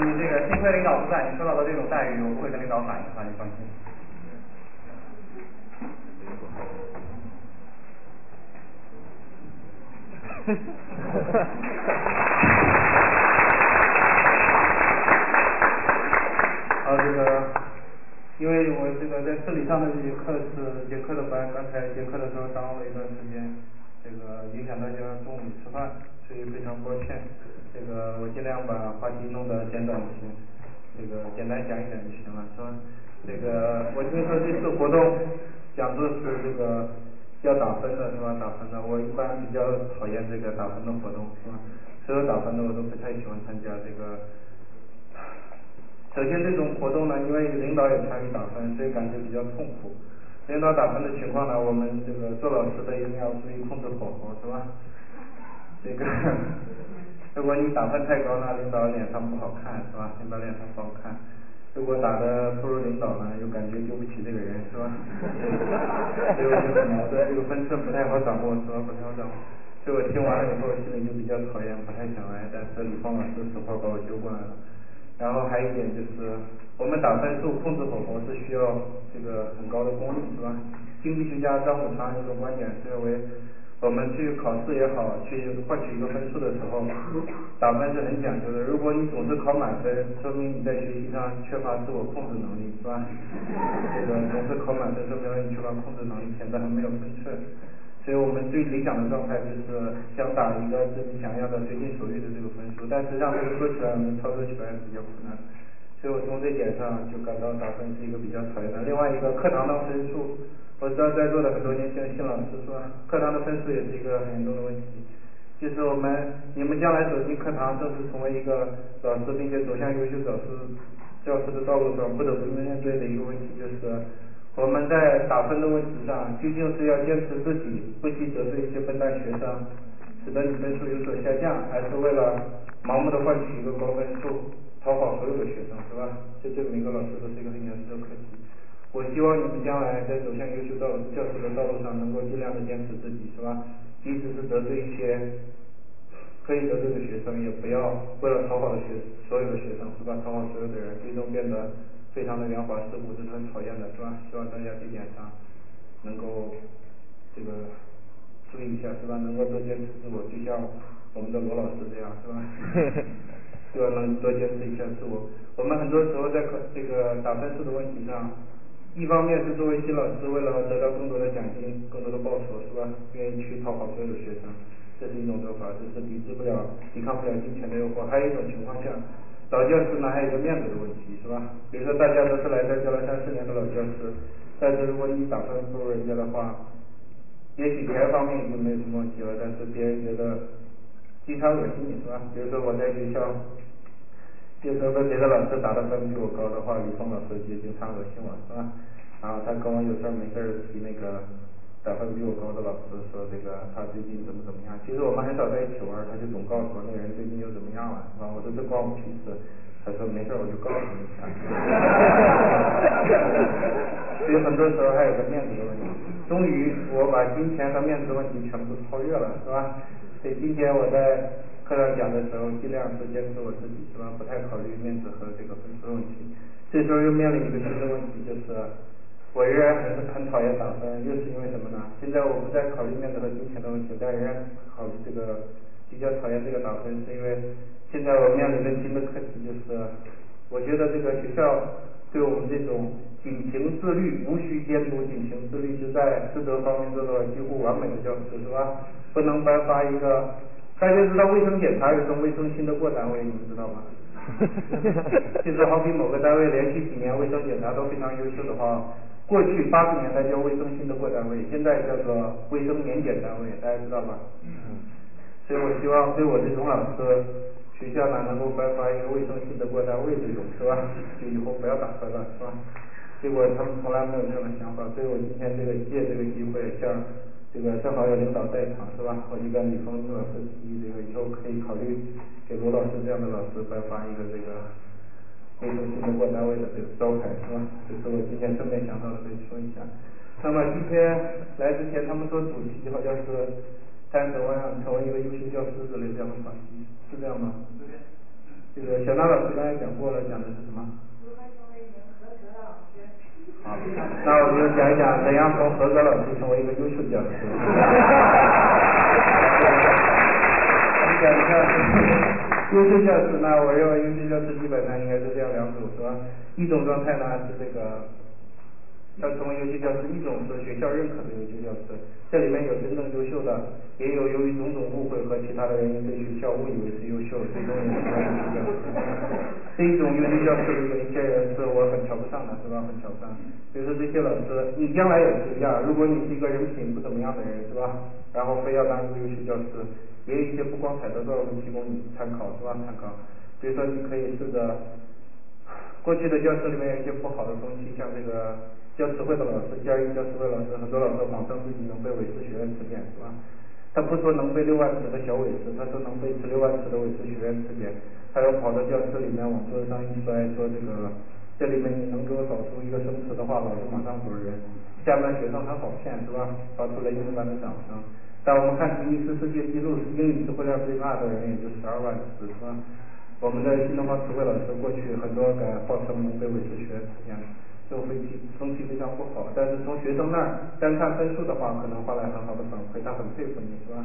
你这个幸亏领导不在，你受到的这种待遇，我不会跟领导反映的，你放心。好，这个，因为我这个在市里上的这节课是节课的班，刚才节课的时候耽误了一段时间，这个影响大家中午吃饭，所以非常抱歉。这个我尽量把话题弄得简短一些，这个简单讲一讲就行了，是吧？这个我听说这次活动讲座是这个要打分的是吧？打分的，我一般比较讨厌这个打分的活动，是吧？所有打分的我都不太喜欢参加这个。首先这种活动呢，因为领导也参与打分，所以感觉比较痛苦。领导打分的情况呢，我们这个做老师的一定要注意控制火候，是吧？这个。如果你打分太高呢，领导脸上不好看，是吧？领导脸上不好看。如果打的不如领导呢，又感觉丢不起这个人，是吧？所以我就很矛盾，这个分寸不太好掌握，是吧？不太好掌握。所以我听完了以后，心里就比较讨厌，不太想来。但是李芳老师实话把我揪过来了。然后还有一点就是，我们打分数控制火候是需要这个很高的功力，是吧？经济学家张五常一个观点是认为。我们去考试也好，去换取一个分数的时候，打分是很讲究的。如果你总是考满分，说明你在学习上缺乏自我控制能力，是吧？这个总是考满分，说明你缺乏控制能力，显得很没有分寸。所以我们最理想的状态就是想打一个自己想要的随心所欲的这个分数，但实际上这个说起来，我们操作起来比较困难。所以我从这点上就感到打分是一个比较讨厌的。另外一个课堂的分数。我知道在座的很多年轻的新老师说，课堂的分数也是一个很严重的问题。就是我们你们将来走进课堂，正式成为一个老师，并且走向优秀教师教师的道路上，不得不面对的一个问题，就是我们在打分的问题上，究竟是要坚持自己，不惜得罪一些笨蛋学生，使得你分数有所下降，还是为了盲目的换取一个高分数，讨好所有的学生，是吧？这对每个老师都是一个很严重的课题。我希望你们将来在走向优秀道教师的道路上，能够尽量的坚持自己，是吧？即使是得罪一些可以得罪的学生，也不要为了讨好的学所有的学生，是吧？讨好所有的人，最终变得非常的圆滑世故，这是很讨厌的，是吧？希望大家这点上能够这个注意一下，是吧？能够多坚持自我，就像我们的罗老师这样，是吧？希望能多坚持一下自我。我们很多时候在考这个打分数的问题上。一方面是作为新老师，为了得到更多的奖金、更多的报酬，是吧？愿意去讨好所有的学生，这是一种做法，这是抵制不了、抵抗不了金钱的诱惑。还有一种情况下，老教师呢还有一个面子的问题，是吧？比如说大家都是来这教了三四年的老教师，但是如果你打分不如人家的话，也许钱方面已经没有什么问题了，但是别人觉得经常恶心你，是吧？比如说我在学校。就说说别的老师打的分比我高的话，李峰老师就经常恶心我，是吧？然后他跟我有事没事提那个 打分比我高的老师，说这个他最近怎么怎么样。其实我们很少在一起玩，他就总告诉我那个人最近又怎么样了，是吧？我说这关我屁事。他说没事，我就告诉你一下。所以很多时候还有个面子的问题。终于我把金钱和面子的问题全部超越了，是吧？所以今天我在。课上讲的时候，尽量是坚持我自己，是吧？不太考虑面子和这个分数问题。这时候又面临一个新的问题，就是我仍然很很讨厌打分，又是因为什么呢？现在我不再考虑面子和金钱的问题，但仍然考虑这个比较讨厌这个打分，是因为现在我面临的新的课题就是，我觉得这个学校对我们这种仅凭自律、无需监督、仅凭自律就在师德方面做到几乎完美的教师，是吧？不能颁发一个。大家知道卫生检查有种卫生信得过单位，你们知道吗？其实好比某个单位连续几年卫生检查都非常优秀的话，过去八十年代叫卫生信得过单位，现在叫做卫生年检单位，大家知道吗？嗯。所以我希望对我这种老师，学校呢能够颁发一个卫生信得过单位这种，是吧？就以后不要打分了，是吧？结果他们从来没有这样的想法，所以我今天这个借这个机会向。这个正好有领导在场是吧？我就跟李峰老师提议，这个以后可以考虑给罗老师这样的老师颁发一个这个卫生信得过单位的这个招牌是吧？这是我今天正面想到的，可以说一下。那么今天来之前，他们说主题好像是三十万成为一个优秀教师之类这样的话题，是这样吗？这个小娜老师刚才讲过了，讲的是什么？那我就讲一讲怎样从合格老师成为一个优秀教师。讲一下优秀教师呢，我认为优秀教师基本上应该是这样两种，是吧？一种状态呢是这个。要成为优秀教师，一种是学校认可的优秀教师，这里面有真正优秀的，也有由于种种误会和其他的原因被学校误以为是优秀，最终也成为优秀教师。这一种优秀教师里有一些人是我很瞧不上的，是吧？很瞧不上。比如说这些老师，你将来也是一样，如果你是一个人品不怎么样的人，是吧？然后非要当个优秀教师，也有一些不光彩的作用提供你参考，是吧？参考。比如说你可以试着，过去的教室里面有一些不好的风气，像这个。教词汇的老师，教育教词汇老师，很多老师谎称自己能背韦氏学院词典，是吧？他不说能背六万词的小韦氏，他说能背十六万词的韦氏学院词典。他要跑到教室里面往桌子上一摔，说这个这里面你能给我找出一个生词的话，老师马上滚人。下面学生很好骗，是吧？发出了英语版的掌声。但我们看吉尼斯世界纪录，英语词汇量最大的人也就十二万词，是吧？我们的新东方词汇老师过去很多个号称能背韦氏学院词典。就风气风气非常不好，但是从学生那儿单看分数的话，可能换来很好的反馈，他很佩服你，是吧？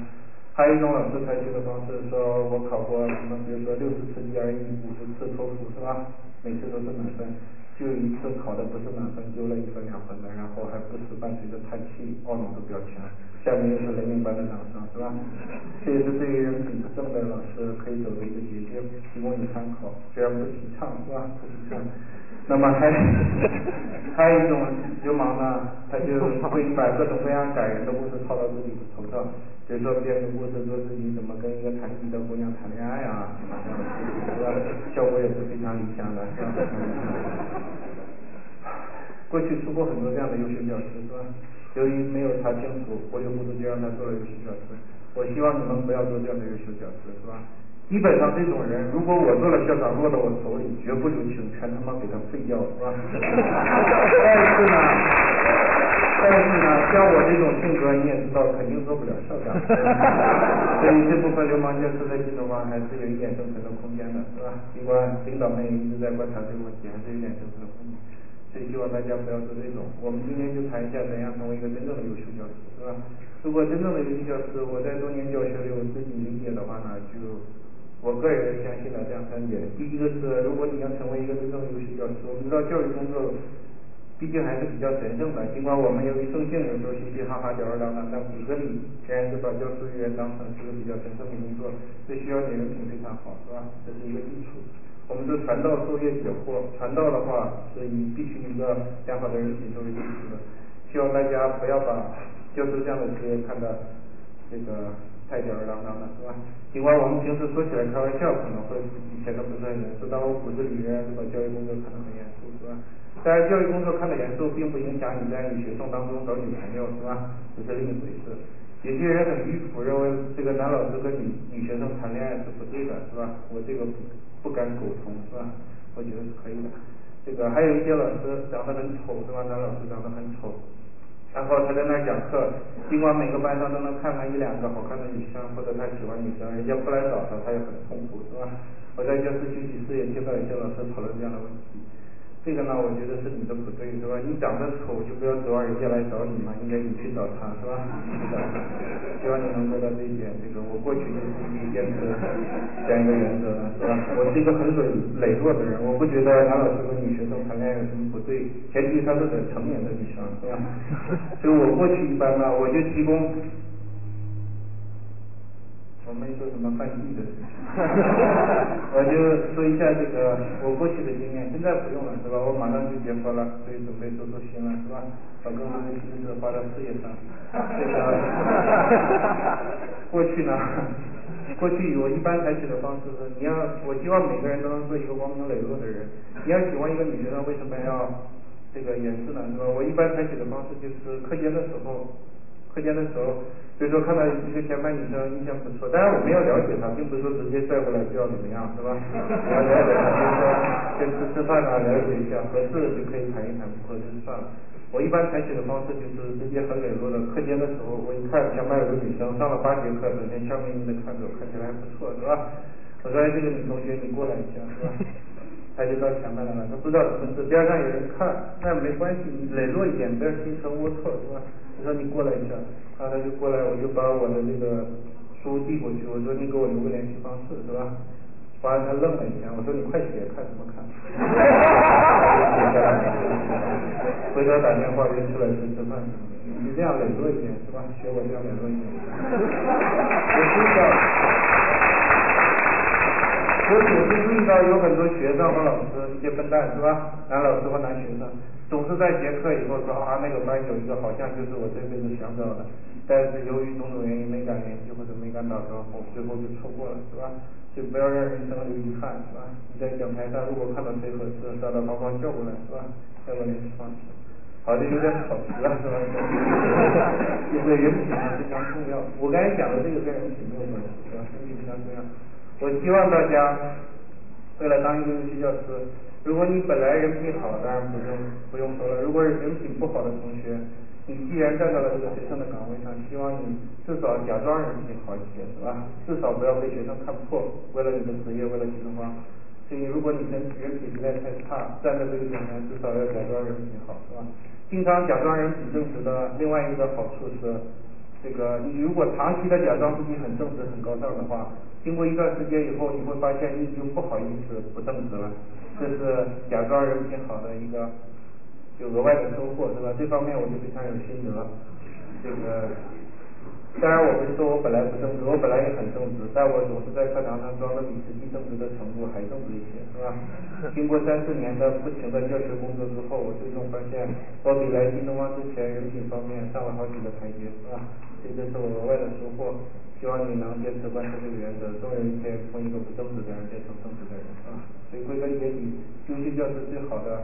还有一种老师采取的方式，说我考过什么，比如说六十次 GRE，五十次托福，是吧？每次都是满分，就一次考的不是满分，丢了一分两分的，然后还不时伴随着叹气、懊恼的表情，下面又是雷鸣般的掌声，是吧？这也是对于人品不正的老师可以走的一个捷径，提供你参考，虽然不提倡，是吧？不提倡。那么还 还有一种流氓呢，他就会把各种各样感人的故事套到自己的头上，比如说编个故事说自己怎么跟一个残疾的姑娘谈恋爱啊，什么的是吧？效果也是非常理想的。过去出过很多这样的优秀教师，是吧？由于没有查清楚，糊里糊涂就让他做了优秀教师。我希望你们不要做这样的优秀教师，是吧？基本上这种人，如果我做了校长，落到我手里，绝不留情，全他妈给他废掉，是吧？但是呢，但是呢，像我这种性格，你也知道，肯定做不了校长。所以这部分流氓教师在新东方还是有一点生存的空间的，是吧？尽管领导们也一直在观察这个问题，还是有点生存的空间。所以希望大家不要做这种。我们今天就谈一下怎样成为一个真正的优秀教师，是吧？如果真正的优秀教师，我在多年教学里我自己理解的话呢，就。我个人相信的这样三点，第一个是，如果你要成为一个真正的优秀教师，我们知道教育工作毕竟还是比较神圣的，尽管我们由于生性有时候嘻嘻哈哈、吊儿郎当，但骨子里仍然是把教师育人当成是个比较神圣的工作，这需要你人品非常好，是吧？这是一个基础。我们说传道授业解惑，传道的话是以必须一个良好的人品作为基础的，希望大家不要把教师这样的职业看得这个。太吊儿郎当了，是吧？尽管我们平时说起来开玩笑，可能会显得不是很严肃，但我骨子里仍然是把教育工作看得很严肃，是吧？当然，教育工作看得严肃，并不影响你在女学生当中找女朋友，是吧？这是另一回事。有些人很迂腐，认为这个男老师跟女女学生谈恋爱是不对的，是吧？我这个不不敢苟同，是吧？我觉得是可以的。这个还有一些老师长得很丑，是吧？男老师长得很丑。然后他在那儿讲课，尽管每个班上都能看到一两个好看的女生，或者他喜欢女生，人家不来找他，他也很痛苦，是吧？我在教室休息室也听到一些老师讨论这样的问题。这个呢，我觉得是你的不对，是吧？你长得丑就不要指望人家来找你嘛，应该你去找他，是吧？希望你能做到这一点。这个我过去就是一坚持这样一个原则，是吧？我是一个很磊磊落的人，我不觉得男老师和女学生谈恋爱有什么不对，前提他是个成年的女生，是吧？所以我过去一般呢，我就提供。我没说什么犯忌的，我就说一下这个我过去的经验，现在不用了是吧？我马上就结婚了，所以准备做做新了是吧？把更多的心思花在事业上。这个 过去呢，过去我一般采取的方式是，你要我希望每个人都能做一个光明磊落的人。你要喜欢一个女学生，为什么要这个掩饰呢？是吧？我一般采取的方式就是课间的时候。课间的时候，比如说看到一个前排女生印象不错，当然我们要了解她，并不是说直接拽过来就要怎么样，是吧？要了解她，比如说先吃吃饭啊，了解一下，合适就可以谈一谈，不合适就算了。我一般采取的方式就是直接很磊落的，课间的时候我一看前排有个女生上了八节课，整天笑眯眯的看着，看起来还不错，是吧？我我说哎，这个女同学你过来一下是吧？她就到前面来了，他不知道什么事，边上有人看，那没关系，你冷落一点，不要心存龌龊是吧？他说你过来一下，然后他就过来，我就把我的那个书递过去，我说你给我留个联系方式是吧？完了他愣了一下，我说你快写，看什么看？回头打电话约出来吃吃饭，你这样冷落一点是吧？学我这样冷落一点。我知道。我总是注意到有很多学生和老师一些笨蛋是吧？男老师和男学生总是在结课以后说啊那个班有一个好像就是我这辈子想找的，但是由于种种原因没敢联系或者没敢打招呼，最后就错过了是吧？就不要让人生留遗憾是吧？你在讲台上如果看到谁合适，找到帮忙叫过来是吧？要个联系方式，好像有点草题了是吧？这个人品非常重要，我刚才讲的这个跟人品没有关系是吧？人品非常重要。我希望大家为了当一个优秀教师，如果你本来人品好，当然不用不用说了。如果是人品不好的同学，你既然站到了这个学生的岗位上，希望你至少假装人品好一些，是吧？至少不要被学生看破。为了你的职业，为了提升光。所以如果你人人品实在太差，站在这个讲台至少要假装人品好，是吧？经常假装人品正直的另外一个好处是。这个，你如果长期的假装自己很正直、很高尚的话，经过一段时间以后，你会发现你就不好意思不正直了。这是假装人品好的一个有额外的收获，是吧？这方面我就非常有心得。这个。当然，我不是说我本来不正直，我本来也很正直，但我总是在课堂上装的比实际正直的程度还正直一些，是吧？经过三四年的不停的教学工作之后，我最终发现，我比来新东方之前人品方面上了好几个台阶，是吧？所以这是我额外的收获。希望你能坚持贯彻这个原则，总有一天从一个不正直的人变成正直的人，啊！所以归根结底，优秀教师最好的。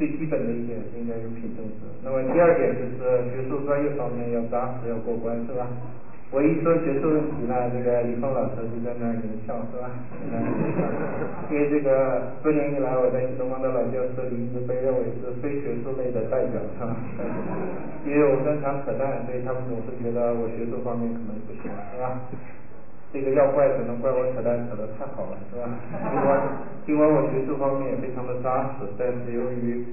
最基本的一点是应该有品正直。那么第二点就是学术专业方面要扎实要过关，是吧？我一说学术问题呢，这个李峰老师就在那儿淫笑，是吧？因为这个多年以来我在东方的老教师里一直被认为是非学术类的代表，是吧？因为我擅长扯淡，所以他们总是觉得我学术方面可能不行，是吧？这个要怪只能怪我扯淡扯得太好了，是吧？尽管尽管我学术方面也非常的扎实，但是由于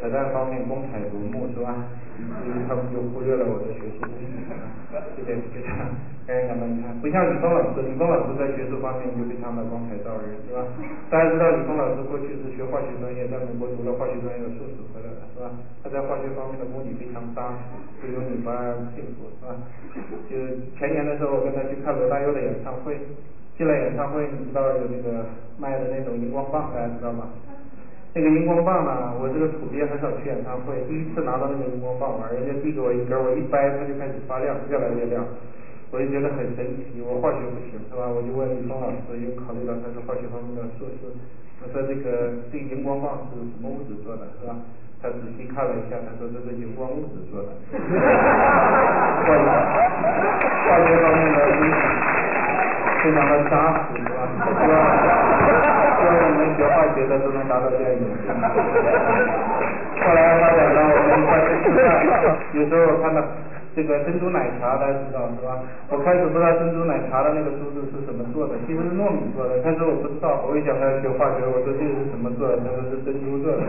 彩蛋方面光彩夺目，是吧？所以他们就忽略了我的学术功底，这点非常让人感到遗憾。不像李峰老师，李峰老师在学术方面就非常的光彩照人，是吧？大家知道李峰老师过去是学化学专业，在美国读了化学专业的硕士回来了，是吧？他在化学方面的功底非常扎实，就有你而佩服，是吧？就前年的时候，我跟他去看罗大佑的演唱会，进了演唱会，你知道有那个卖的那种荧光棒，大家知道吗？那个荧光棒呢，我这个土鳖很少去演唱会，第一次拿到那个荧光棒玩，人家递给我一根，我一掰它就开始发亮，越来越亮，我就觉得很神奇。我化学不行是吧？我就问李峰老师，又考虑到他是化学方面的硕士，我说这个这个荧光棒是什么物质做的，是吧？他仔细看了一下，他说这是荧光物质做的。化学方面的非常的扎实，是吧？是吧？我们学化学的都能达到这样一种程度。后来发展到我们一块去吃饭，有时候我看到这个珍珠奶茶，大家知道是吧？我开始不知道珍珠奶茶的那个珠子是什么做的，其实是糯米做的，但是我不知道。我一讲他学化学，我说这个是什么做的？他说是珍珠做的。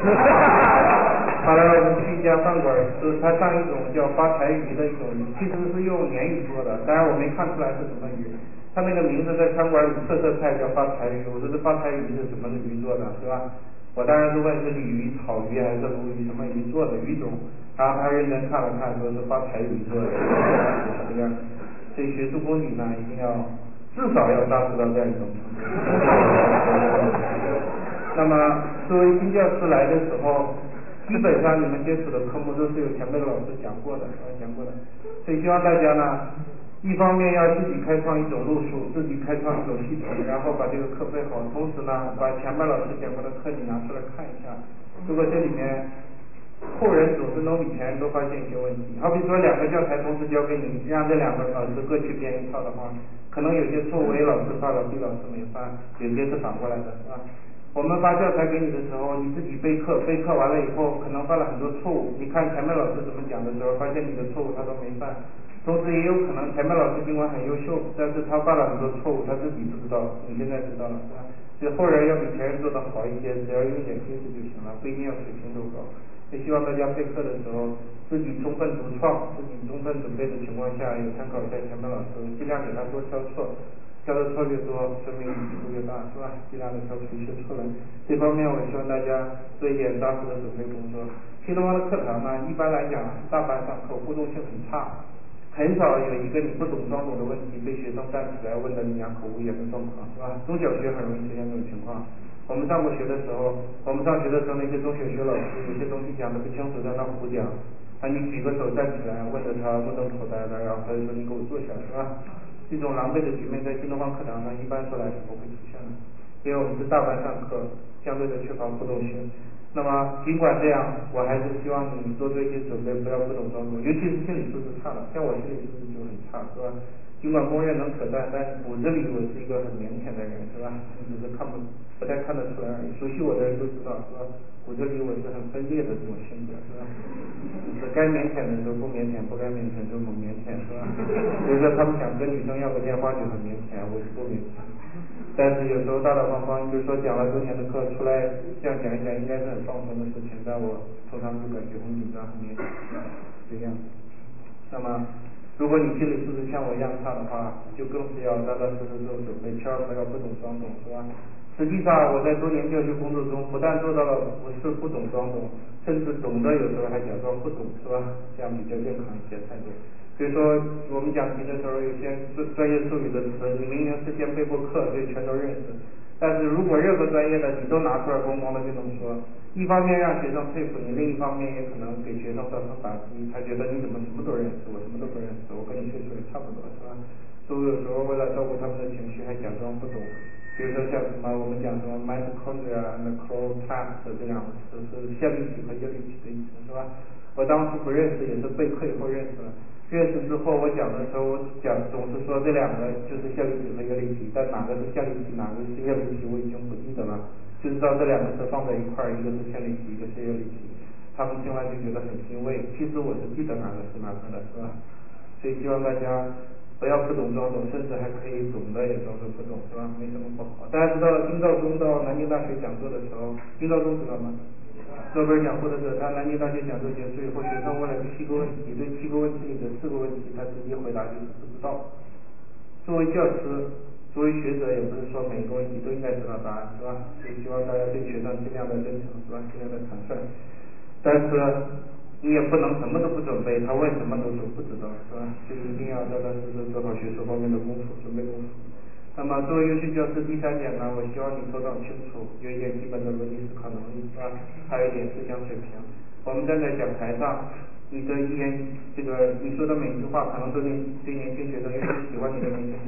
后来我们去一家饭馆吃，他上一种叫发财鱼的一种鱼，其实是用鲶鱼做的，当然我没看出来是什么鱼。他那个名字在餐馆里特色菜叫发财鱼，我说这发财鱼是什么鱼做的，是吧？我当然是问是鲤鱼、草鱼还是鲈鱼什么鱼做的鱼种，然后他认真看了看，说是发财鱼做的，这样。所以学术功底呢，一定要至少要扎实到这样一种程度。那么作为新教师来的时候，基本上你们接触的科目都是有前辈老师讲过的，讲过的，所以希望大家呢。一方面要自己开创一种路数，自己开创一种系统，然后把这个课备好。同时呢，把前面老师讲过的课你拿出来看一下。如果这里面后人总是能比前人多发现一些问题，好比说两个教材同时交给你，让这两个老师各去编一套的话，可能有些错误 A 老师犯了，B 老师没犯，有些是反过来的，是吧？我们发教材给你的时候，你自己备课，备课完了以后，可能犯了很多错误。你看前面老师怎么讲的时候，发现你的错误他都没犯。同时也有可能前面老师尽管很优秀，但是他犯了很多错误，他自己不知道，你现在知道了是吧？所以后人要比前人做的好一些，只要用点心思就行了，不一定要水平多高。也希望大家备课的时候，自己充分独创，自己充分准备的情况下，也参考一下前面老师，尽量给他多挑错，挑的错越多，说明你进步越大，是吧？尽量的挑出一些错来。这方面我希望大家做一点扎实的准备工作。新东方的课堂呢，一般来讲，大班上课互动性很差。很少有一个你不懂装懂的问题被学生站起来问的你哑口无言的状况，是吧？中小学很容易出现这种情况。我们上过学的时候，我们上学的时候那些中小学老师有些东西讲的不清楚，在那胡讲，啊你举个手站起来问着他目瞪口呆的，然后他就说你给我坐下，是吧？这种狼狈的局面在新东方课堂上一般说来是不会出现的，因为我们是大班上课，相对的缺乏互动性。那么尽管这样，我还是希望你多做一些准备，不要不懂装懂，尤其是心理素质差的，像我心理素质就很差，是吧？尽管公认能扯淡，但骨子里我是一个很腼腆的人，是吧？只是看不不太看得出来而已。熟悉我的人都知道，是吧？骨子里我是很分裂的这种性格，是吧？就是该腼腆的时候不腼腆，不该腼腆就猛腼腆，是吧？比如说他们想跟女生要个电话就很腼腆，我是不腼腆。但是有时候大大方方，就是说讲了多年的课出来这样讲一讲，应该是很放松的事情，但我通常就感觉很紧张、很腼腆，这样。那么，如果你心理素质像我一样差的话，就更是要扎扎实实做准备，千万不要不懂装懂，是吧？实际上我在多年教学工作中，不但做到了不是不懂装懂，甚至懂得有时候还假装不懂，是吧？这样比较健康一些才对。所以说，我们讲题的时候有些专专业术语的词，你明明之前背过课，所以全都认识。但是如果任何专业的你都拿出来咣咣的就能说，一方面让学生佩服你，另一方面也可能给学生造成打击，他觉得你怎么什么都认识，我什么都不认识，我跟你岁数也差不多，是吧？所以有时候为了照顾他们的情绪，还假装不懂。比如说像什么，我们讲什么 mitochondria 和 chloroplast 这两个词是线粒体和叶绿体的意思，是吧？我当初不认识，也是被课以后认识了。认识之后，我讲的时候，我讲总是说这两个就是线粒体和叶粒体，但哪个是线粒体，哪个是叶粒体，我已经不记得了。就知道这两个词放在一块儿，一个是线粒体，一个是叶粒体。他们听完就觉得很欣慰。其实我是记得哪个是哪个的，是吧？所以希望大家不要不懂装懂，甚至还可以懂的也装作不懂，是吧？没什么不好。大家知道金兆宗到南京大学讲座的时候，金兆宗知道吗？诺贝尔奖获得者，他南京大学讲座结束以后，学生问了七个问题，对七个问题里的四个问题，他直接回答就是不知道。作为教师，作为学者，也不是说每个问题都应该知道答案，是吧？所以希望大家对学生尽量的真诚，是吧？尽量的坦率。但是你也不能什么都不准备，他问什么都说不知道，是吧？就一定要扎扎实实做好学术方面的功夫，准备功夫。那么作为优秀教师，第三点呢，我希望你头脑清楚，有一点基本的逻辑思考能力，是吧？还有一点思想水平。我们站在讲台上，你的一言，这个你说的每一句话，可能都对对年轻学生，尤其喜欢你的年轻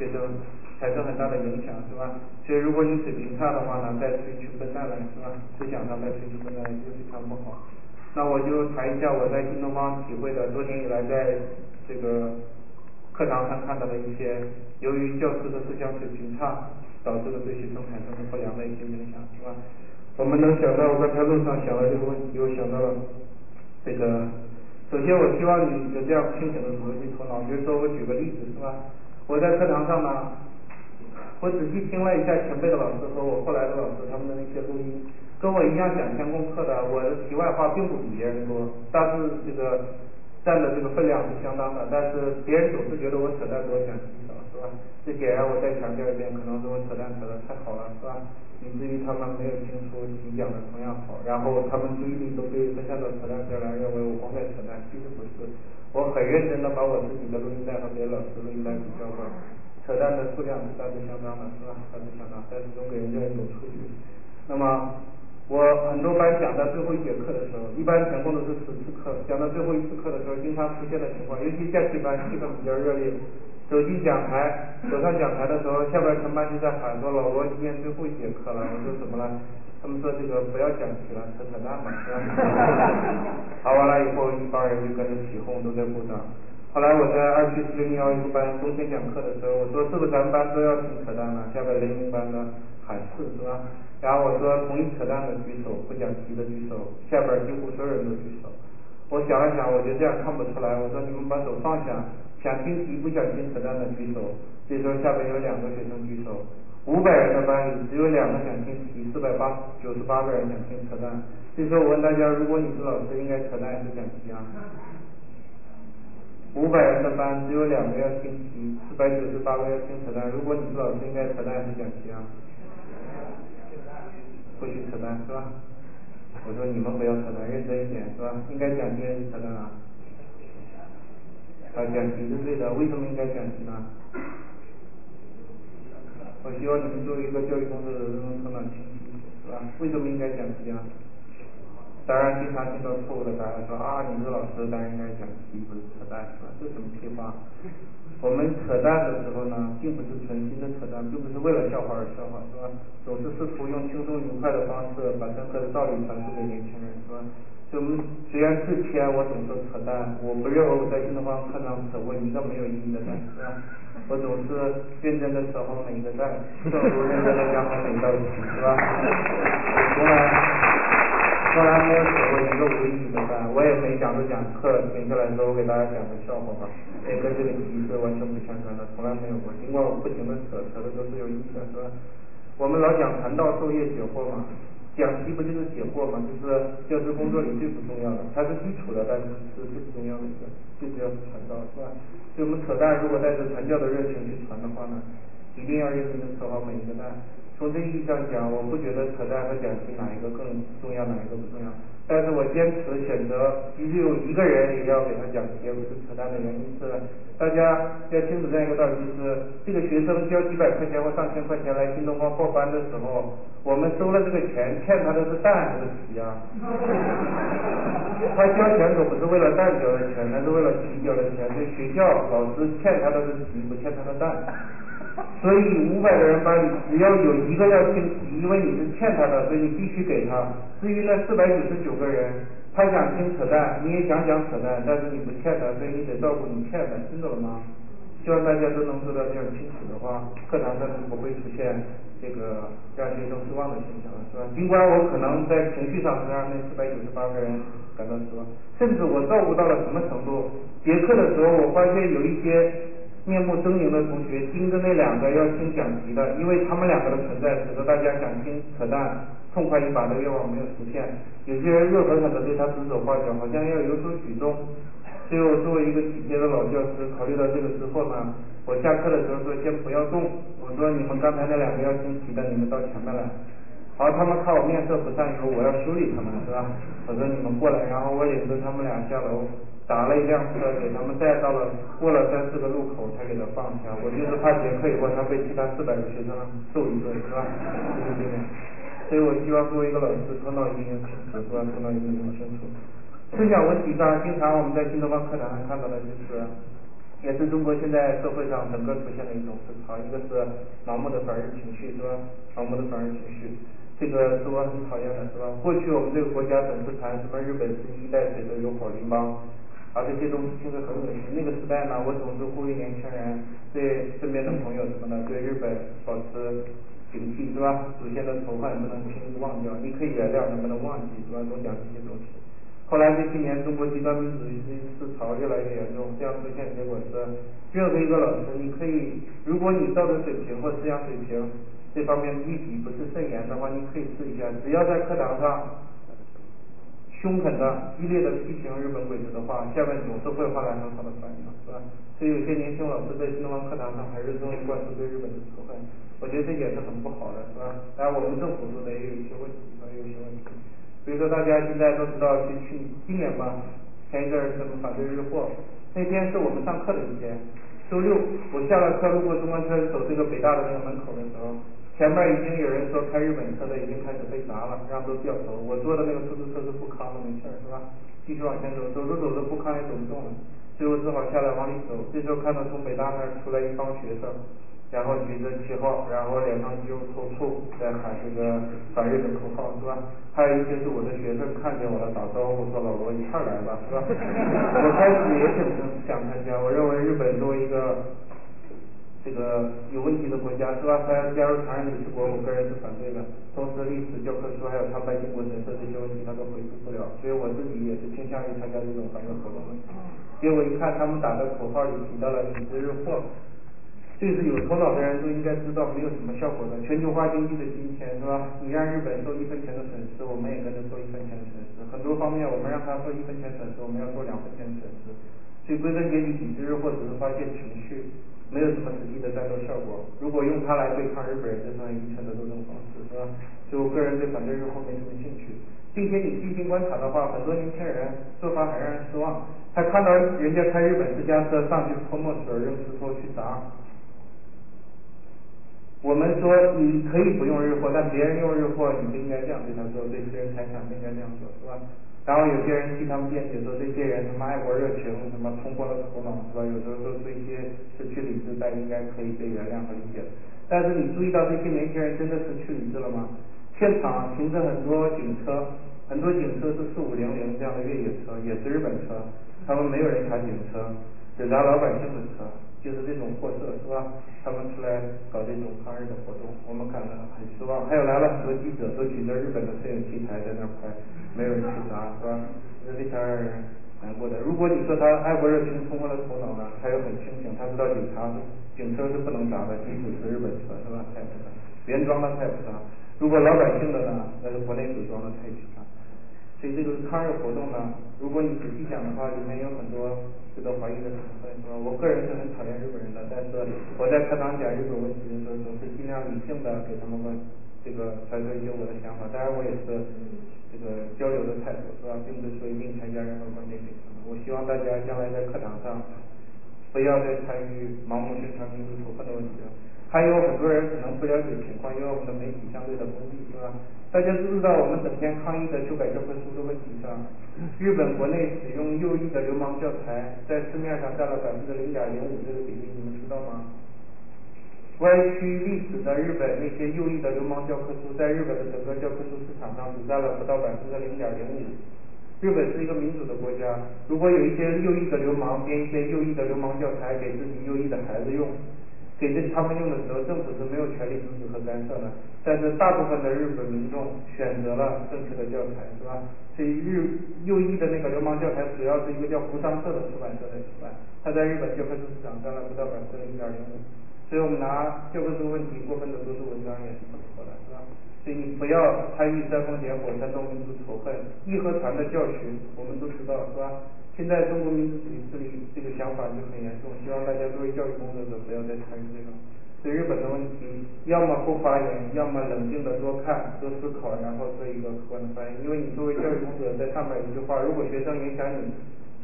学生产生很大的影响，是吧？所以如果你水平差的话呢，再推出笨蛋来，是吧？思想上再推出笨蛋来就非常不好。那我就谈一下我在新东方体会的，多年以来在这个。课堂上看到的一些，由于教师的思想水平差，导致的对学生产生的不良的一些影响，是吧？我们能想到，我刚才路上想了这个问题，我想到了这个。首先，我希望你有这样清醒的逻辑头脑。比如说，我举个例子，是吧？我在课堂上呢，我仔细听了一下前辈的老师和我后来的老师他们的那些录音，跟我一样讲天功课的，我的题外话并不比别人多，但是这个。占的这个分量是相当的，但是别人总是觉得我扯淡多讲题少，是吧？这点我再强调一遍，可能是我扯淡扯的太好了，是吧？以至于他们没有听出你讲的同样好，然后他们注意力都被分散到扯淡这来，认为我光在扯淡，其实不是。我很认真的把我自己的录音带和别的老师录音带比较过，扯淡的数量是大致相当的，是吧？大致相当，但是总给人家一种错觉。那么。我很多班讲到最后一节课的时候，一般全共都是十次课，讲到最后一次课的时候，经常出现的情况，尤其假期班气氛比较热烈，走进讲台，走上讲台的时候，下边全班就在喊说：“老罗，今天最后一节课了。”我说：“怎么了？”他们说：“这个不要讲题了，扯扯淡嘛，是吧？”好完了以后，一帮人就跟着起哄，都在鼓掌。后来我在二区四零幺一个班冬天讲课的时候，我说：“是不是咱们班都要听扯淡了？”下边零零班的喊是，是吧？然后我说同意扯淡的举手，不讲题的举手，下边几乎所有人都举手。我想了想，我觉得这样看不出来。我说你们把手放下，想听题不想听扯淡的举手。这时候下边有两个学生举手。五百人的班里只有两个想听题，四百八九十八个人想听扯淡。这时候我问大家，如果你是老师，应该扯淡还是讲题啊？五百人的班只有两个要听题，四百九十八个要听扯淡。如果你是老师，应该扯淡还是讲题啊？不许扯淡是吧？我说你们不要扯淡，认真一点是吧？应该讲题还是扯淡啊？啊，讲题是对的，为什么应该讲题呢？我希望你们作为一个教育工作者都能头脑清晰，是吧？为什么应该讲题啊？当然，经常听到错误的答案，说啊，你是老师，当然应该讲题，不是扯淡，是吧？这什么屁话？我们扯淡的时候呢，并不是存心的扯淡，并不是为了笑话而笑话，是吧？总是试图用轻松愉快的方式把深刻的道理传授给年轻人，是吧？就我们虽然之前我总说扯淡，我不认为我在新东方课堂扯过一个没有意义的蛋，是吧，我总是认真的扯好每一个蛋，正如认真的讲好每一道题，是吧？从来没有扯过一个无意义的蛋，我也没讲着讲课停下来之后给大家讲个笑话吧，也跟这个题是完全不相关的，从来没有过。尽管我不停的扯，扯的都是有意义的，是吧？我们老讲谈道授业解惑嘛。讲题不就是解惑嘛？就是教师工作里最不重要的，它是基础的，但是是最不重要的一个，最主要是传道，是吧？所以我们扯淡，如果带着传教的热情去传的话呢，一定要认真的扯好每一个蛋。从这意义上讲，我不觉得扯淡和讲题哪一个更重要，哪一个不重要。但是我坚持选择，即使有一个人也要给他讲题，不是扯淡的原因是。大家要清楚这样一个道理，就是这个学生交几百块钱或上千块钱来新东方报班的时候，我们收了这个钱，欠他的是蛋还是皮啊？他交钱可不是为了蛋交的钱，那是为了皮交的钱。所以学校老师欠他的是皮，不欠他的蛋。所以五百个人班里，只要有一个要听，因为你是欠他的，所以你必须给他。至于那四百九十九个人。他想听扯淡，你也想讲扯淡，但是你不欠他，所以你得照顾你欠的，听懂了吗？希望大家都能做到这样清楚的话，课堂上就不会出现这个让学生失望的现象了，是吧？尽管我可能在情绪上能让那四百九十八个人感到失望，甚至我照顾到了什么程度？结课的时候，我发现有一些面目狰狞的同学盯着那两个要听讲题的，因为他们两个的存在，使得大家想听扯淡。痛快一把的愿望没有实现，有些人热狠狠的对他指手画脚，好像要有所举动。所以我作为一个体贴的老教师，考虑到这个之后呢，我下课的时候说先不要动，我说你们刚才那两个要听题的，你们到前面来。好，他们看我面色不善，说我要修理他们，是吧？我说你们过来，然后我领着他们俩下楼，打了一辆车给他们带到了，过了三四个路口才给他放下。我就是怕结课以后他被其他四百个学生揍一顿，是吧？就是这样。所以我希望作为一个老师，头脑一定清楚，是吧？头脑一定要清楚。思想问题上，经常我们在新东方课堂上看到的就是，也是中国现在社会上整个出现的一种思潮，一个是盲目的反日情绪，是吧？盲目的反日情绪，这个是我很讨厌的，是吧？过去我们这个国家总是谈什么日本是一代水的友好邻邦，啊这些东西听着很恶心。那个时代呢，我总是呼吁年轻人对身边的朋友。什么的，对日本保持。警惕是吧？祖先的仇恨不能轻易忘掉，你可以原谅，能不能忘记是吧？总讲这些东西。后来这些年，中国极端民主义思潮越来越严重，这样出现结果是，任何一个老师，你可以，如果你道德水平或思想水平这方面预底不是甚严的话，你可以试一下，只要在课堂上凶狠的、激烈的批评日本鬼子的话，下面总是会换来很好的反应，是吧？所以有些年轻老师在新东方课堂上还是容易灌输对日本的仇恨。我觉得这也是很不好的，是吧？当然，我们政府做的也有一些问题，啊，有一些问题。比如说，大家现在都知道，就去今年吧，前一阵儿什么反对日货，那天是我们上课的一天，周六，我下了课路过中关村走这个北大的那个门口的时候，前面已经有人说开日本车的已经开始被砸了，然后都掉头。我坐的那个出租车是不康的，没事儿，是吧？继续往前走，走着走着不康也走不动了，最后只好下来往里走。这时候看到从北大那儿出来一帮学生。然后举着旗号，然后脸上肌肉抽搐，在喊这个反日的口号，是吧？还有一些是我的学生看见我了，打招呼说：“老罗一块来吧，是吧？” 我开始也挺想参加，我认为日本作为一个这个有问题的国家是吧？他要加入常任理事国，我个人是反对的。同时，历史教科书还有参拜英国神社这些问题，他都回避不了，所以我自己也是倾向于参加这种反右活动的。因为我一看他们打的口号里提到了抵制日货。这是有头脑的人都应该知道没有什么效果的。全球化经济的今天是吧？你让日本受一分钱的损失，我们也跟着受一分钱的损失。很多方面我们让他受一分钱损失，我们要受两分钱的损失。所以归根结底，抵制日货只是发泄情绪，没有什么实际的战斗效果。如果用它来对抗日本人，这是很愚蠢的斗争方式，是吧？就个人对反对日货没什么兴趣。并且你细心观察的话，很多年轻人做法很让人失望。他看到人家开日本私家车上去泼墨水、扔石头去砸。我们说你可以不用日货，但别人用日货，你不应该这样对他说，对私人财产不应该这样说，是吧？然后有些人替他们辩解说，这些人他妈爱国热情，什么冲破了头脑，是吧？有时候说出一些失去理智，但应该可以被原谅和理解。但是你注意到这些年轻人真的失去理智了吗？现场停着很多警车，很多警车是四五零零这样的越野车，也是日本车，他们没有人查警车，只查老百姓的车。就是这种货色是吧？他们出来搞这种抗日的活动，我们感到很失望。还有来了很多记者，都举着日本的摄影器材在那拍，没有人去砸是吧？是非常让人难过的。如果你说他爱国热情冲昏了头脑呢，他又很清醒，他知道警察是警车是不能砸的，即使是日本车是吧？他也不砸，原装的他也不砸。如果老百姓的呢，那是国内组装的他也去砸。所以这个抗日活动呢，如果你仔细讲的话，里面有很多值得怀疑的成分，是吧？我个人是很讨厌日本人的，但是我在课堂讲日本问题的时候，总是尽量理性的给他们个这个传授一些我的想法。当然，我也是这个交流的态度，是吧？并不是说一定参加任何观点比赛。我希望大家将来在课堂上不要再参与盲目宣传民族仇恨的问题了。还有很多人可能不了解情况，因为我们的媒体相对的封闭，是吧？大家知不知道我们整天抗议的修改教科书的问题上，日本国内使用右翼的流氓教材在市面上占了百分之零点零五这个比例，你们知道吗？歪曲历史的日本那些右翼的流氓教科书，在日本的整个教科书市场上只占了不到百分之零点零五。日本是一个民主的国家，如果有一些右翼的流氓编一些右翼的流氓教材给自己右翼的孩子用。给这他们用的时候，政府是没有权利阻止和干涉的。但是大部分的日本民众选择了正确的教材，是吧？所以日右翼的那个流氓教材，主要是一个叫扶桑社的出版社在出版，它在日本教科书市场占了不到百分之零点零五。所以我们拿教科书问题过分的读书文章也是不妥的，是吧？所以你不要参与煽风点火、煽动民族仇恨。义和团的教训我们都知道，是吧？现在中国民族主义势力这个想法就很严重，希望大家作为教育工作者不要再参与这种。对日本的问题，要么不发言，要么冷静的多看、多思考，然后做一个客观的反应。因为你作为教育工作者，在上面一句话，如果学生影响你、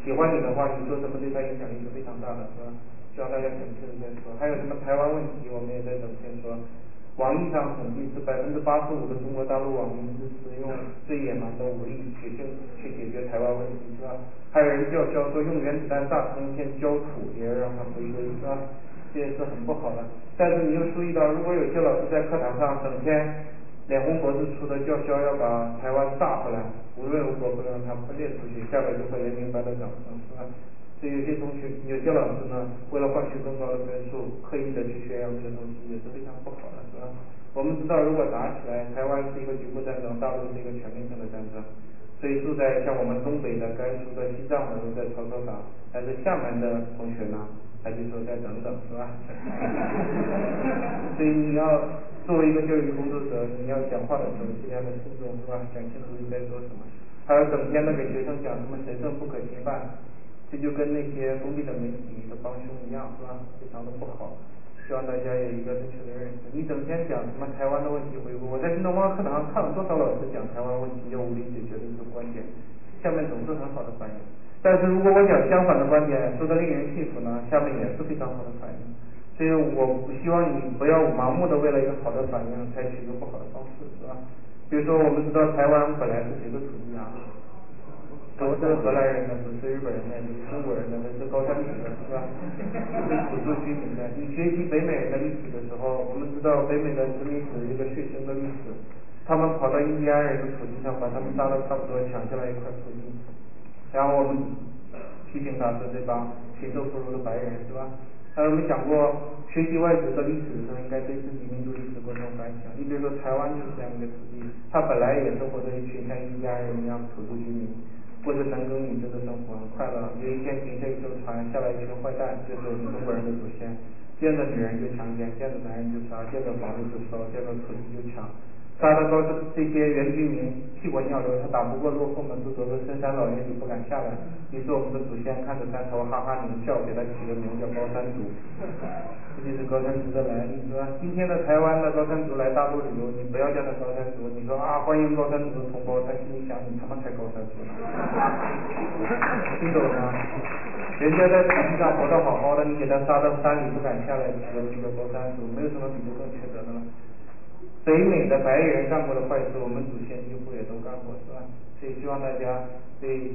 喜欢你的话，你说什么对他影响力是非常大的，是吧？希望大家审慎的再说。还有什么台湾问题，我们也在等先说。网易上统计是百分之八十五的中国大陆网民支持用最野蛮的武力血性去解决台湾问题，是吧？还有人叫嚣说用原子弹炸成一片焦土也要让他回归，是吧？这也是很不好的。但是你又注意到，如果有些老师在课堂上整天脸红脖子粗的叫嚣要把台湾炸回来，无论如何不能让它分裂出去，下边就会人民般的掌声，是吧？所以有些同学、有些老师呢，为了换取更高的分数，刻意的去宣扬这些东西，也是非常不好的，我们知道，如果打起来，台湾是一个局部战争，大陆是一个全面性的战争。所以住在像我们东北的、甘肃的、西藏的都在吵吵打，但是厦门的同学呢，他就说再等等，是吧？所以你要作为一个教育工作者，你要讲话的时候尽量的慎重，是吧？讲清楚你在说什么，还要整天的给学生讲什么神圣不可侵犯。这就跟那些封闭的媒体的帮凶一样，是吧？非常的不好。希望大家有一个正确的认识。你整天讲什么台湾的问题回顾，我在新东方课堂上看了多少老师讲台湾问题要无力解决的这个观点，下面总是很好的反应。但是如果我讲相反的观点，说的令人信服呢，下面也是非常好的反应。所以我不希望你不要盲目的为了一个好的反应，采取一个不好的方式，是吧？比如说我们知道台湾本来是谁的土地啊？不是荷兰人的，不是日本人的，是中国人的，那是高山族的，是吧？是土著居民的。你学习北美人的历史的时候，我们知道北美的殖民史一个血腥的历史，他们跑到印第安人的土地上，把他们杀的差不多，抢下来一块土地，然后我们批评他说这帮禽兽不如的白人，是吧？他有我们想过，学习外国的历史的时候，应该对自己民族历史过程反省。你比如说台湾就是这样一个土地，它本来也生活在一群像印第安人一样的土著居民，过着男耕女织的生活，快乐。有一天停下一艘船，下来一群坏蛋，就是我们中国人的祖先，见着女人就强奸，见着男人就杀，见着房子就烧，见着土地就抢。杀的都是这些原居民，屁滚尿流，他打不过落后门，都走到深山老林里不敢下来。于是我们的祖先看着山头哈哈狞笑，给他起个名叫高山族。这就是高山族的来历，是吧？今天的台湾的高山族来大陆旅游，你不要叫他高山族，你说啊欢迎高山族的同胞，他心里想你他妈才高山族呢。听懂了吗？人家在土地上活得好好的，你给他杀到山里不敢下来，起个名叫高山族，没有什么比这更缺德的了。北美的白人干过的坏事，我们祖先几乎也都干过，是吧？所以希望大家对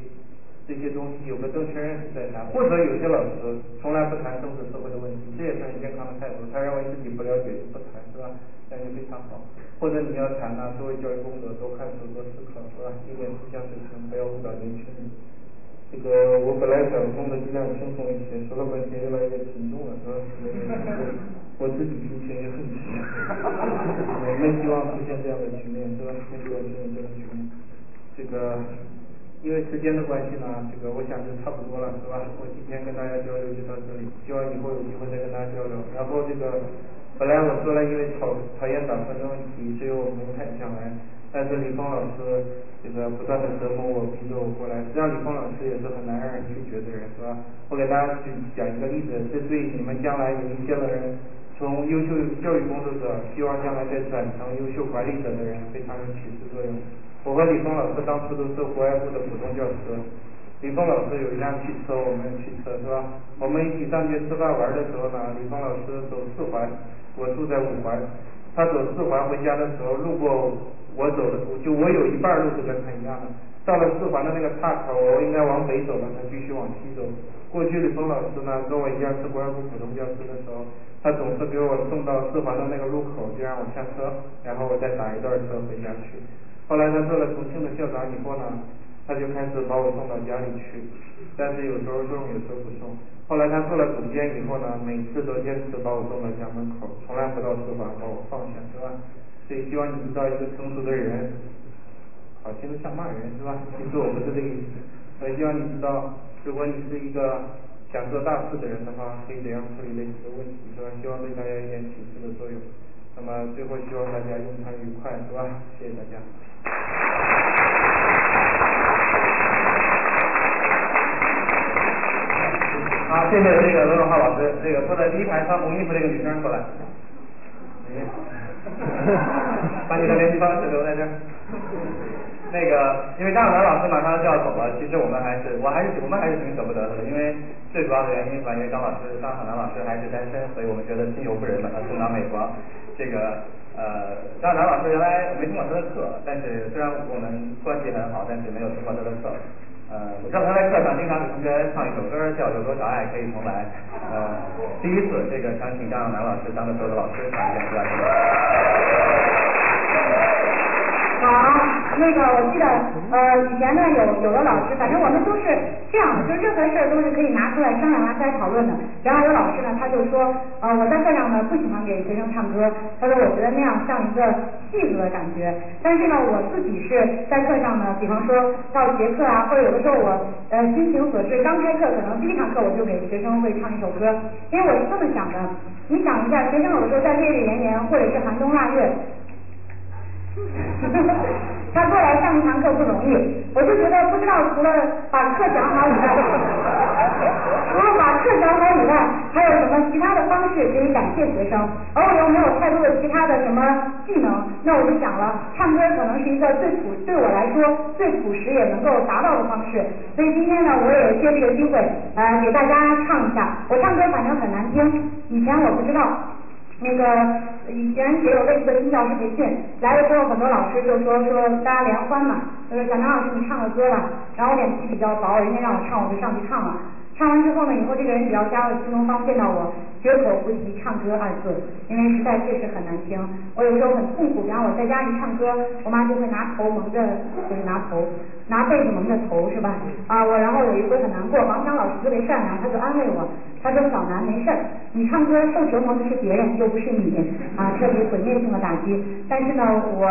这些东西有个正确认识再谈。或者有些老师从来不谈政治社会的问题，这也是很健康的态度。他认为自己不了解就不谈，是吧？那就非常好。或者你要谈呢，作为教育工作，多看书，多思考，是吧？一点思想水平，不要误导年轻人。这个我本来想弄的尽量轻松一些，说了半天越来越沉重了，是吧？我自己心情也很急，我们希望出现这样的局面，是吧？没希望出现这样的局面。这个因为时间的关系呢，这个我想就差不多了，是吧？我今天跟大家交流就到这里，希望以后有机会再跟大家交流。然后这个本来我说了，因为讨讨厌打分的问题，所以我不太想来。但是李峰老师这个不断的折磨我，逼着我过来。实际上李峰老师也是很难让人拒绝的人，是吧？我给大家举讲一个例子，这对你们将来有一些的人，从优秀教育工作者，希望将来再转成优秀管理者的人，非常有启示作用。我和李峰老师当初都是国外部的普通教师，李峰老师有一辆汽车，我们汽车，是吧？我们一起上去吃饭玩的时候呢，李峰老师走四环，我住在五环，他走四环回家的时候路过。我走的路，就我有一半路是跟他一样的。到了四环的那个岔口，我应该往北走了，他继续往西走。过去李峰老师呢，跟我一样是国二部普通教师的时候，他总是给我送到四环的那个路口，就让我下车，然后我再打一段车回家去。后来他做了重庆的校长以后呢，他就开始把我送到家里去，但是有时候送，有时候不送。后来他做了总监以后呢，每次都坚持把我送到家门口，从来不到四环把我放下，是吧？所以希望你知道一个成熟的人，好听的像骂人是吧？其实我不是这个意思。我希望你知道，如果你是一个想做大事的人的话，可以怎样处理类似的问题是吧？希望对大家有点启示的作用。那么最后希望大家用餐愉快是吧？谢谢大家。好，谢谢这个罗永浩老师，这个坐在第一排穿红衣服这个女生过来。把你的联系方式留在这儿。那个，因为张小楠老师马上就要走了，其实我们还是，我还是，我们还是挺舍不得的，因为最主要的原因，因为张老师，张小楠老师还是单身，所以我们觉得心有不忍，把他送到美国。这个，呃，张小楠老师原来没听过他的课，但是虽然我们关系很好，但是没有听过他的课。呃，我知道他在课上经常给同学唱一首歌，叫《有多少爱可以重来》。呃，第一次这个想请张小楠老师当着所有的老师唱一遍，对好。那个我记得，呃，以前呢有有的老师，反正我们都是这样的，就任何事儿都是可以拿出来商量、拿出来讨论的。然后有老师呢，他就说，呃，我在课上呢不喜欢给学生唱歌，他说我觉得那样像一个戏子的感觉。但是呢，我自己是在课上呢，比方说到结课啊，或者有的时候我呃心情所致，刚开课可能第一堂课我就给学生会唱一首歌，因为我是这么想的，你想一下，学生有的时候在烈日炎炎或者是寒冬腊月。他过来上一堂课不容易，我就觉得不知道除了把课讲好以外，除了把课讲好以外，还有什么其他的方式可以感谢学生？而我又没有太多的其他的什么技能，那我就想了，唱歌可能是一个最朴对我来说最朴实也能够达到的方式。所以今天呢，我也借这个机会呃给大家唱一下。我唱歌反正很难听，以前我不知道。那个以前也有类似的新教师培训，来了之后很多老师就说说大家联欢嘛，他说小张老师你唱个歌吧，然后我脸皮比较薄，人家让我唱我就上去唱了。唱完之后呢，以后这个人只要加入新东方见到我，绝口不提唱歌二字，因为实在确实很难听。我有时候很痛苦，然后我在家一唱歌，我妈就会拿头蒙着，就是拿头拿被子蒙着头，是吧？啊，我然后有一回很难过，王强老师特别善良，他就安慰我，他说小南没事儿，你唱歌受折磨的是别人，又不是你啊，彻底毁灭性的打击。但是呢，我。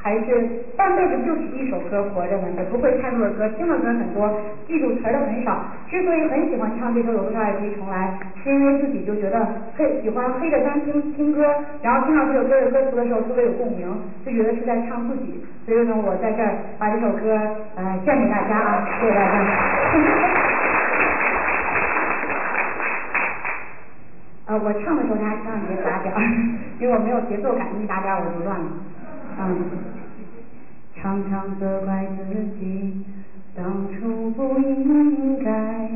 还是半辈子就是一首歌活着呢，也不会太多的歌，听的歌很多，记住词的很少。之所以很喜欢唱这首《有多少爱可以重来》，是因为自己就觉得黑喜欢黑着肝听听歌，然后听到这首歌的歌词的时候特别有共鸣，就觉得是在唱自己。所以呢，我在这儿把这首歌呃献给大家啊，谢谢大家。呃，我唱的时候大家千万别打点儿，因为我没有节奏感，一打点儿我就乱了。常常责怪自己当初不应该，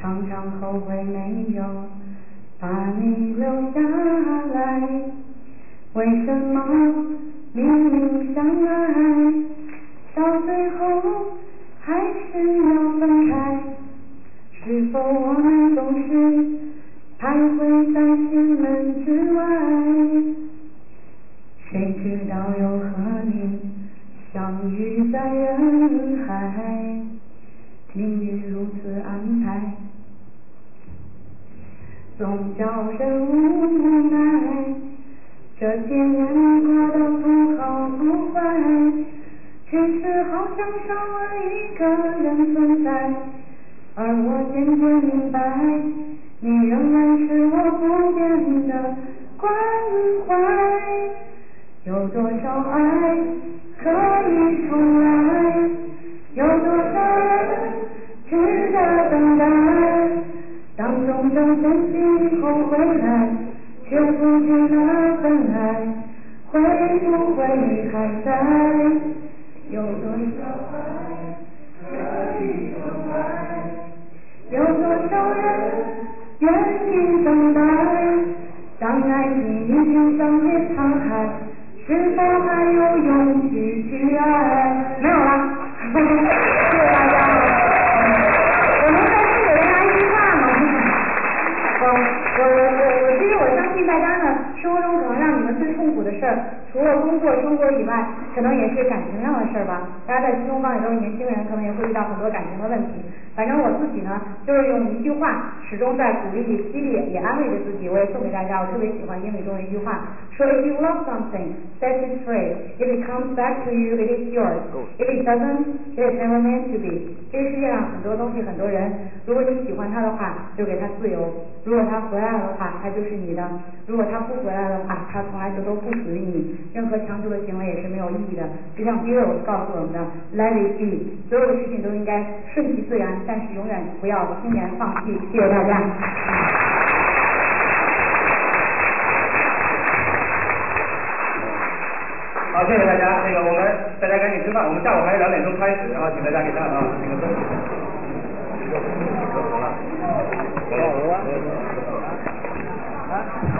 常常后悔没有把你留下来。为什么明明相爱，到最后还是要分开？是否我们总是徘徊在心门之外？谁知道又和你？相遇在人海，命运如此安排，总叫人无奈。这些年过得不好不坏，却是好像少了一个人存在。而我渐渐明白，你仍然是我不变的关怀。有多少爱？可以重来，有多少人值得等待？当众生真心后回来，却不知那份爱会不会还在？有多少爱可以重来？有多少人愿意等待？当爱情已经桑田沧海。是否还有勇气工作生活以外，可能也是感情上的事儿吧。大家在新东方也都是年轻人，可能也会遇到很多感情的问题。反正我自己呢，就是用，始终在鼓励、激励，也安慰着自己。我也送给大家，我特别喜欢英语中的一句话，说 If you love something, set it free. If it comes back to you, it is yours. If it doesn't, it is never meant to be. 这个世界上很多东西、很多人，如果你喜欢他的话，就给他自由；如果他回来了的话，他就是你的；如果他不回来的话，他从来就都不属于你。任何强求的行为也是没有意义的。就像 b i l l 告诉我们的，Let it be，所有的事情都应该顺其自然。但是永远不要轻言放弃，谢谢大家。好，谢谢大家。那个，我们大家赶紧吃饭，我们下午还有两点钟开始，然后请大家吃饭啊，你们都走吧。走完了，来。